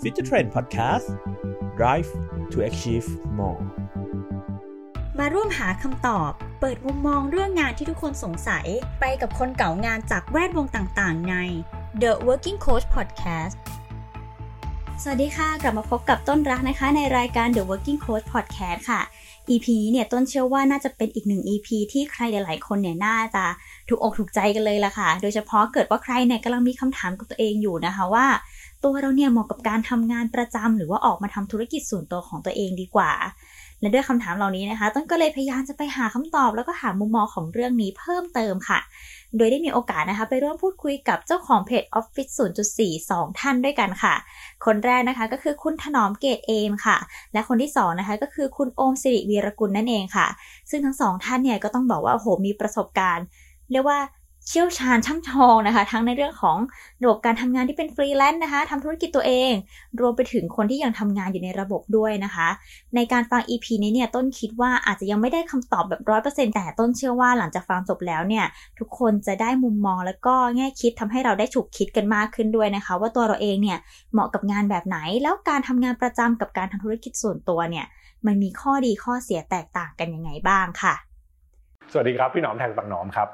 Future Trend Podcast Drive to achieve more มาร่วมหาคำตอบ เปิดมุมมองเรื่องงานที่ทุกคนสงสัย ไปกับคนเก่างานจากแวดวงต่างๆ ใน The Working Coach Podcast สวัสดีค่ะ กลับมาพบกับต้นรักนะคะ ในรายการ The Working Coach Podcast ค่ะ EP นี้เนี่ยต้นเชื่อว่าน่าจะเป็นอีกหนึ่ง EP ที่ใครหลาย ๆ คนเนี่ยน่าจะถูกอกถูกใจกันเลยละค่ะ โดยเฉพาะเกิดว่าใครเนี่ยกำลังมีคำถามกับตัวเองอยู่นะคะว่า ตัวเราเนี่ยเหมาะกับการทำงานประจำหรือว่าออกมาทำธุรกิจส่วนตัวของตัวเองดีกว่า และด้วยคำถามเหล่านี้นะคะ ต้นก็เลยพยายามจะไปหาคำตอบแล้วก็หามุมมองของเรื่องนี้เพิ่มเติมค่ะ โดยได้มีโอกาสนะคะ ไปร่วมพูดคุยกับเจ้าของเพจ Office 0.4 2 ท่านด้วยกันค่ะ คนแรกนะคะก็คือคุณถนอมเกตเอมค่ะ และคนที่สองนะคะก็คือคุณโอมสิริวีรกุลนั่นเองค่ะ ซึ่งทั้งสองท่านเนี่ยก็ต้องบอกว่าโหมีประสบการณ์ เรียกว่า เชี่ยวชาญช่ำชองนะคะ ทั้งในเรื่องของระบบการทำงานที่เป็นฟรีแลนซ์นะคะทำธุรกิจตัวเอง รวมไปถึงคนที่ยังทำงานอยู่ในระบบด้วยนะคะ ในการฟัง EP นี้เนี่ยต้นคิดว่าอาจจะยังไม่ได้คำตอบแบบร้อยเปอร์เซ็นต์แต่ต้นเชื่อว่าหลังจากฟังจบแล้วเนี่ย ทุกคนจะได้มุมมองแล้วก็แง่คิดทำให้เราได้ฉุกคิดกันมากขึ้นด้วยนะคะ ว่าตัวเราเองเนี่ยเหมาะกับงานแบบไหน แล้วการทำงานประจำกับการทำธุรกิจส่วนตัวเนี่ยมันมีข้อดีข้อเสียแตกต่างกันยังไงบ้างค่ะ สวัสดีครับพี่หนอมแทงปักหนอมครับ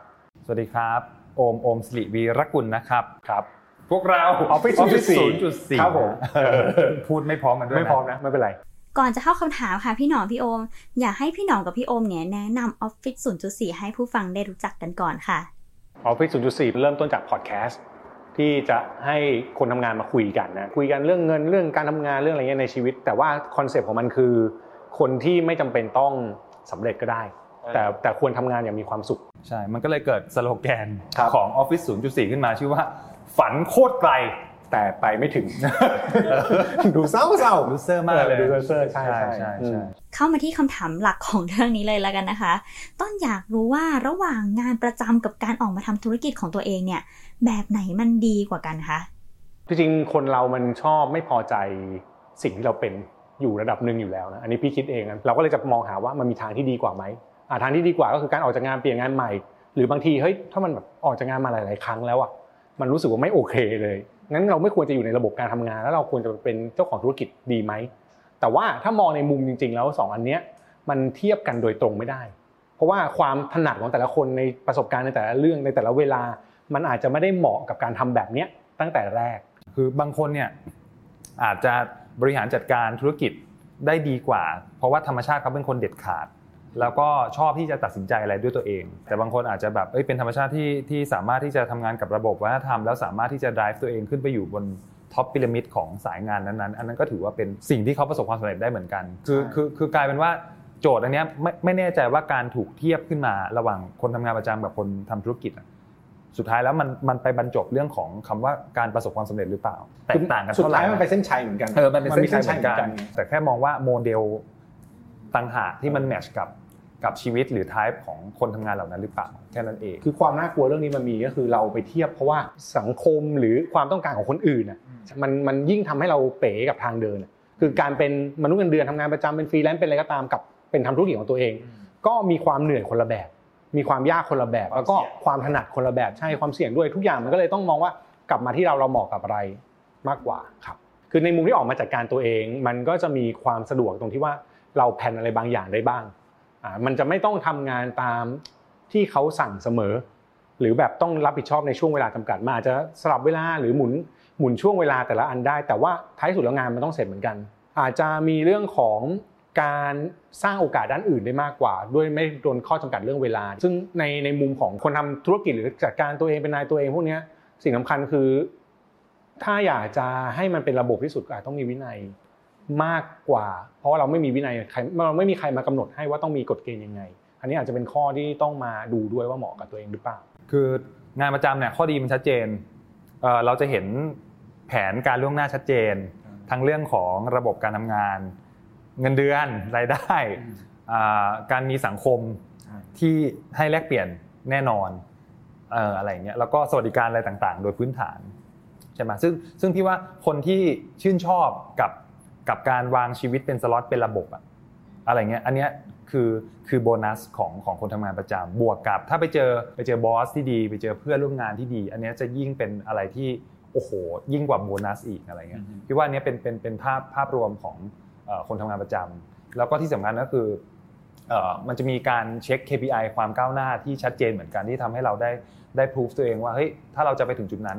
สวัสดีครับ โอมโอมสิริวีรกุลนะครับครับพวกเรา Office 0.4 0.4ครับผมเออพูดไม่พร้อมกันด้วยไม่พร้อมนะไม่เป็นไรก่อนจะเข้าคำถามค่ะพี่หนอมพี่โอม อยากให้พี่หนอมกับพี่โอมเนี่ยแนะนำ Office 0.4 ให้ผู้ฟังได้รู้จักกันก่อนค่ะ Office 0.4 เริ่มต้นจากพอดแคสต์ที่จะให้คนทำงานมาคุยกันนะคุยกันเรื่องเงินเรื่องการทำงานเรื่องอะไรเงี้ยในชีวิต แต่ว่า concept ของมันคือ คนที่ไม่จำเป็นต้องสำเร็จก็ได้ แต่แต่ควรทำงานอย่างมีความสุข ใช่ มันก็เลยเกิดสโลแกนครับของ Office 0.4 ขึ้นมาชื่อว่า ฝันโคตรไกลแต่ไปไม่ถึง ดูเศร้าเศร้าดูเซอร์มากเลยดูเซอร์ใช่ใช่ใช่ใช่อืมใช่เข้ามาที่คำถามหลักของเรื่องนี้เลยแล้วกันนะคะ ต้นอยากรู้ว่าระหว่างงานประจำกับการออกมาทำธุรกิจของตัวเองเนี่ย แบบไหนมันดีกว่ากันคะที่จริงคนเรามันชอบไม่พอใจสิ่งที่เราเป็นอยู่ระดับหนึ่งอยู่แล้วนะอันนี้พี่คิดเองนะเราก็เลยจะมองหาว่ามันมีทางที่ดีกว่าไหมอ่า ทางที่ดีกว่าก็คือการออกจากงานเปลี่ยนงานใหม่ หรือบางทีเฮ้ยถ้ามันแบบออกจากงานมาหลาย ๆ ครั้งแล้วอะมันรู้สึกว่าไม่โอเคเลยงั้นเราไม่ควรจะอยู่ในระบบการทำงาน แล้วเราควรจะเป็นเจ้าของธุรกิจดีไหมแต่ว่าถ้ามองในมุมจริง ๆ แล้วสองอันเนี้ยมันเทียบกันโดยตรงไม่ได้ เพราะว่าความถนัดของแต่ละคนในประสบการณ์ในแต่ละเรื่องในแต่ละเวลา มันอาจจะไม่ได้เหมาะกับการทำแบบเนี้ยตั้งแต่แรก คือบางคนเนี่ยอาจจะบริหารจัดการธุรกิจได้ดีกว่า เพราะว่าธรรมชาติเขาเป็นคนเด็ดขาด แล้วก็ชอบที่จะตัดสินใจอะไรด้วยตัวเอง แต่บางคนอาจจะแบบเอ้ยเป็นธรรมชาติที่ที่สามารถที่จะทำงานกับระบบวัฒนธรรมแล้วสามารถที่จะ drive ตัวเองขึ้นไปอยู่บนท็อปพีระมิดของสายงานนั้นๆ อันนั้นก็ถือว่าเป็นสิ่งที่เขาประสบความสำเร็จได้เหมือนกัน คือใช่คือคือกลายเป็นว่าโจทย์อันเนี้ยไม่ไม่แน่ใจว่าการถูกเทียบขึ้นมาระหว่างคนทำงานประจำกับคนทำธุรกิจอะสุดท้ายแล้วมันมันไปบรรจบเรื่องของคำว่าการประสบความสำเร็จหรือเปล่าแตกต่างกันสุดเท่าไหร่ท้ายมันเป็นเส้นชัยเหมือนกันเออมันเป็นเส้นชัยเหมือนกันไแต่แค่มองว่าโมเดลต่างหากที่มันแมทช์กับ กับชีวิตหรือไทป์ของคนทำงานเหล่านั้นหรือเปล่าแค่นั้นเอง คือความน่ากลัวเรื่องนี้มันมีก็คือเราไปเทียบเพราะว่าสังคมหรือความต้องการของคนอื่นน่ะมันมันยิ่งทำให้เราเป๋กับทางเดินน่ะคือการเป็นมนุษย์เงินเดือนทำงานประจำเป็นฟรีแลนซ์เป็นอะไรก็ตามกับเป็นทำธุรกิจของตัวเอง ก็มีความเหนื่อยคนละแบบ มีความยากคนละแบบ แล้วก็ความถนัดคนละแบบใช่ความเสี่ยงด้วยทุกอย่างมันก็เลยต้องมองว่ากลับมาที่เราเราเหมาะกับอะไรมากกว่าครับคือในมุมที่ออกมาจัดการตัวเอง มันก็จะมีความสะดวกตรงที่ว่าเราแผนอะไรบางอย่างได้บ้างอ่า มันจะไม่ต้องทำงานตามที่เขาสั่งเสมอ หรือแบบต้องรับผิดชอบในช่วงเวลาจำกัดมันอาจจะสลับเวลาหรือหมุนหมุนช่วงเวลาแต่ละอันได้ แต่ว่าท้ายสุดแล้วงานมันต้องเสร็จเหมือนกัน อาจจะมีเรื่องของการสร้างโอกาสด้านอื่นได้มากกว่า ด้วยไม่โดนข้อจำกัดเรื่องเวลา ซึ่งในในมุมของคนทำธุรกิจหรือจัดการตัวเองเป็นนายตัวเองพวกนี้สิ่งสำคัญคือ ถ้าอยากจะให้มันเป็นระบบที่สุดก็อาจต้องมีวินัย มากกว่า เพราะว่าเราไม่มีวินัยใครเราไม่มีใครมากำหนดให้ว่าต้องมีกฎเกณฑ์ยังไง อันนี้อาจจะเป็นข้อที่ต้องมาดูด้วยว่าเหมาะกับตัวเองหรือเปล่า คืองานประจำเนี่ยข้อดีมันชัดเจนเอ่อเราจะเห็นแผนการล่วงหน้าชัดเจน ทั้งเรื่องของระบบการทำงาน เงินเดือนรายได้อ่าการมีสังคมที่ให้แลกเปลี่ยนแน่นอนเอ่ออะไรอย่างเงี้ยแล้วก็สวัสดิการอะไรต่างๆ โดยพื้นฐานใช่ไหมซึ่งซึ่งพี่ว่าคนที่ชื่นชอบกับ กับการวางชีวิตเป็นสล็อตเป็นระบบอะอะไรเงี้ยอันเนี้ยคือคือโบนัสของของคนทำงานประจำบวกกับ ถ้าไปเจอไปเจอบอสที่ดี ไปเจอเพื่อนร่วมงานที่ดี อันเนี้ยจะยิ่งเป็นอะไรที่โอ้โหยิ่งกว่าโบนัสอีกอะไรเงี้ยพี่ว่านี้เป็นเป็นเป็นภาพภาพรวมของคนทำงานประจำแล้วก็ที่สำคัญก็คือมันจะมีการเช็ค KPI ความก้าวหน้าที่ชัดเจนเหมือนกันที่ทำให้เราได้ได้พิสูจตัวเองว่าเฮ้ยถ้าเราจะไปถึงจุดนั้น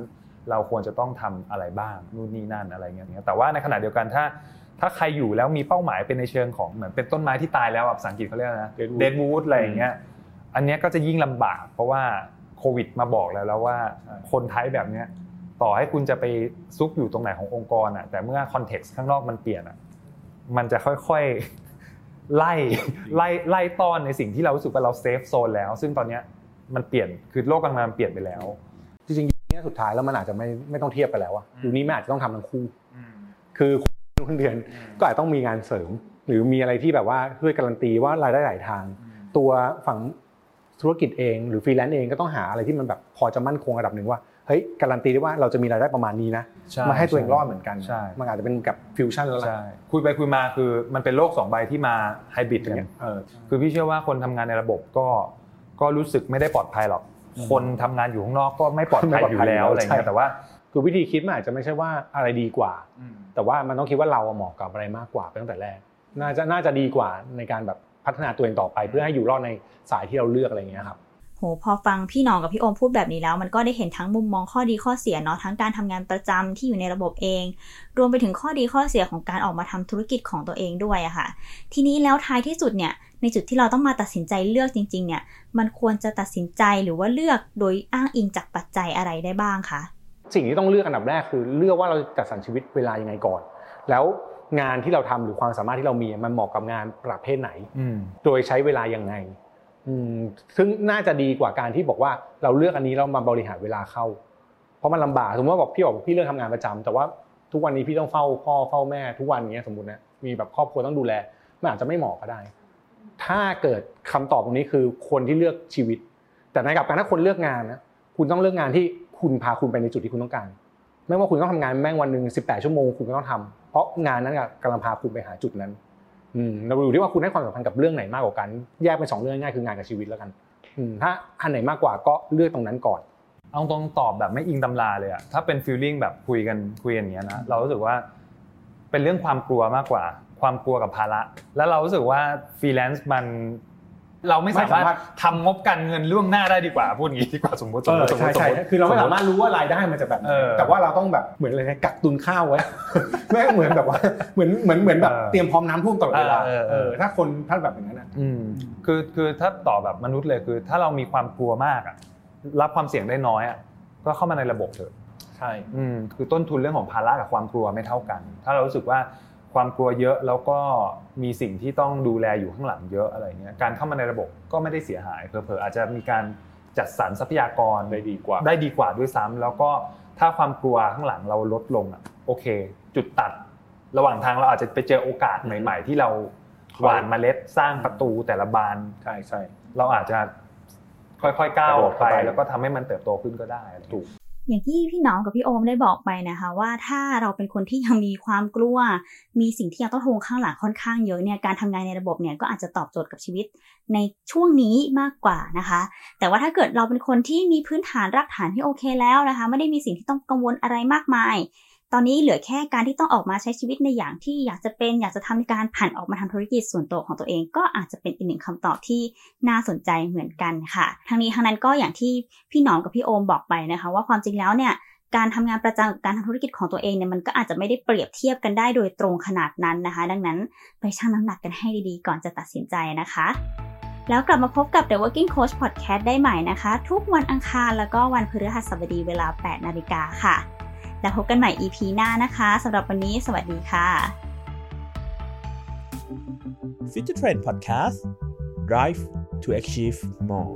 เราควรจะต้องทำอะไรบ้างนู่นนี่นั่นอะไรเงี้ยแต่ว่าในขณะเดียวกันถ้าถ้าใครอยู่แล้วมีเป้าหมายเป็นในเชิงของเหมือนเป็นต้นไม้ที่ตายแล้วภาษาอังกฤษเขาเรียกนะเดดวูดอะไรอย่างเงี้ยอันนี้ก็จะยิ่งลำบาก เพราะว่าโควิดมาบอกแล้วแล้วว่าคนไทยแบบเนี้ยต่อให้คุณจะไปซุกอยู่ตรงไหนขององค์กรอะแต่เมื่อ context ข้างนอกมันเปลี่ยนอะมันจะค่อยๆไล่ไล่ไล่ต้อนในสิ่งที่เรารู้สึกว่าเรา safe zone แล้ว ซึ่งตอนนี้มันเปลี่ยนคือโลกกำลังเปลี่ยนไปแล้วจริงๆ นี้สุดท้ายแล้วมันอาจจะไม่ไม่ต้องเทียบไปแล้วอะอยู่นี้ไม่อาจจะต้องทำทั้งคู่ คือคุณเดือนก็อาจต้องมีงานเสริม หรือมีอะไรที่แบบว่าช่วยการันตีว่ารายได้หลายทาง ตัวฝั่งธุรกิจเองหรือฟรีแลนซ์เองก็ต้องหาอะไรที่มันแบบพอจะมั่นคงระดับหนึ่งว่าเฮ้ยการันตีได้ว่าเราจะมีรายได้ประมาณนี้นะมาให้ตัวเองรอดเหมือนกัน มันอาจจะเป็นกับฟิวชั่นแล้วล่ะคุยไปคุยมาคือมันเป็นโลกสองใบที่มาไฮบริดกันคือพี่เชื่อว่าคนทำงานในระบบก็ก็รู้สึกไม่ได้ปลอดภัยหรอก คนทำงานอยู่ข้างนอกก็ไม่ปลอดภัยอยู่แล้วอะไรเงี้ยแต่ว่าคือวิธีคิดมันอาจจะไม่ใช่ว่าอะไรดีกว่า แต่ว่ามันต้องคิดว่าเราเหมาะกับอะไรมากกว่าตั้งแต่แรก น่าจะน่าจะดีกว่าในการแบบพัฒนาตัวเองต่อไป เพื่อให้อยู่รอดในสายที่เราเลือกอะไรเงี้ยครับโหพอฟังพี่น้องกับพี่โอมพูดแบบนี้แล้ว มันก็ได้เห็นทั้งมุมมองข้อดีข้อเสียเนาะทั้งการทำงานประจำที่อยู่ในระบบเอง รวมไปถึงข้อดีข้อเสียของการออกมาทำธุรกิจของตัวเองด้วยอะค่ะ ทีนี้แล้วท้ายที่สุดเนี่ยในจุดที่เราต้องมาตัดสินใจเลือกจริง ๆ เนี่ย มันควรจะตัดสินใจหรือว่าเลือกโดยอ้างอิงจากปัจจัยอะไรได้บ้างคะสิ่งที่ต้องเลือกอันดับแรกคือเลือกว่าเราจัดสรรชีวิตเวลายังไงก่อน แล้วงานที่เราทำหรือความสามารถที่เรามีมันเหมาะกับงานประเภทไหน โดยใช้เวลายังไง ซึ่งน่าจะดีกว่าการที่บอกว่าเราเลือกอันนี้เรามาบริหารเวลาเข้า เพราะมันลำบากสมมติว่าบอกพี่บอกพี่เลือกทำงานประจำแต่ว่าทุกวันนี้พี่ต้องเฝ้าพ่อเฝ้าแม่ทุกวันเงี้ยสมมตินะมีแบบครอบครัวต้องดูแลมันอาจจะไม่เหมาะก็ได้ ถ้าเกิดคำตอบตรงนี้คือคนที่เลือกชีวิต แต่ในกับการถ้าคนเลือกงานนะคุณต้องเลือกงานที่คุณพาคุณไปในจุดที่คุณต้องการ ไม่ว่าคุณต้องทำงานแม่งวันหนึ่งสิบแปดชั่วโมงคุณก็ต้องทำเพราะงานนั้นกำลังพาคุณไปหาจุดนั้น เราดูที่ว่าคุณให้ความสำคัญกับเรื่องไหนมากกว่ากัน แยกเป็นสองเรื่องง่ายคืองานกับชีวิตแล้วกันถ้าอันไหนมากกว่าก็เลือกตรงนั้นก่อน เอาตรงตอบแบบไม่อิงตำราเลยอะถ้าเป็นฟีลลิ่งแบบคุยกันคุยกันอย่างนี้ยนะเรารู้สึกว่าเป็นเรื่องความกลัวมากกว่า ความกลัวกับภาระ แล้วเรารู้สึกว่าฟรีแลนซ์มัน เราไม่สามารถทำงบการเงินล่วงหน้าได้ดีกว่าพูดงี้ดีกว่าสมมติสมมติใช่ใช่คือเราไม่สามารถรู้ว่ารายได้มันจะแบบแต่ว่าเราต้องแบบเหมือนอะไรกักตุนข้าวไว้ไม่เหมือนแบบว่าเหมือนเหมือนเหมือนแบบเตรียมพร้อมน้ำท่วมตลอดเวลาถ้าคนถ้าแบบอย่างนั้นอะคือคือถ้าต่อแบบมนุษย์เลยคือ ถ้าเรามีความกลัวมากอะรับความเสี่ยงได้น้อยอะก็เข้ามาในระบบเถอะใช่คือต้นทุนเรื่องของภาระกับความกลัวไม่เท่ากัน ถ้าเรารู้สึกว่า ความกลัวเยอะแล้วก็มีสิ่งที่ต้องดูแลอยู่ข้างหลังเยอะอะไรเงี้ยการเข้ามาในระบบก็ไม่ได้เสียหายเผลอๆอาจจะมีการจัดสรรทรัพยากรได้ดีกว่า ได้ดีกว่าด้วยซ้ำแล้วก็ถ้าความกลัวข้างหลังเราลดลงอะโอเค จุดตัด ระหว่างทางเราอาจจะไปเจอโอกาสใหม่ ๆ ที่เราหว่านเมล็ดสร้างประตูแต่ละบานใช่ใช่เราอาจจะค่อยๆก้าวออกไป แล้วก็ทำให้มันเติบโตขึ้นก็ได้ถูก อย่างที่พี่น้องกับพี่โอมได้บอกไปนะคะว่าถ้าเราเป็นคนที่ยังมีความกลัว มีสิ่งที่ยังต้องทวงข้างหลังค่อนข้างเยอะเนี่ยการทำงานในระบบเนี่ยก็อาจจะตอบโจทย์กับชีวิตในช่วงนี้มากกว่านะคะ แต่ว่าถ้าเกิดเราเป็นคนที่มีพื้นฐานรากฐานที่โอเคแล้วนะคะ ไม่ได้มีสิ่งที่ต้องกังวลอะไรมากมาย ตอนนี้เหลือแค่การที่ต้องออกมาใช้ชีวิตในอย่างที่อยากจะเป็นอยากจะทำในการผันออกมาทำธุรกิจส่วนตัวของตัวเอง ก็อาจจะเป็นอีกหนึ่งคำตอบที่น่าสนใจเหมือนกันค่ะทั้งนี้ทั้งนั้นก็อย่างที่พี่หนอมกับพี่โอมบอกไปนะคะ ว่าความจริงแล้วเนี่ยการทำงานประจำกับการทำธุรกิจของตัวเองเนี่ยมันก็อาจจะไม่ได้เปรียบเทียบกันได้โดยตรงขนาดนั้นนะคะ ดังนั้นไปชั่งน้ำหนักกันให้ดีๆ ก่อนจะตัดสินใจนะคะ แล้วกลับมาพบกับ The Working Coach Podcast ได้ใหม่นะคะ ทุกวันอังคารแล้วก็วันพฤหัสบดีเวลา 8 นาฬิกาค่ะ แล้วพบกันใหม่ EP หน้านะคะสำหรับวันนี้สวัสดีค่ะ Future Trend Podcast Drive to achieve more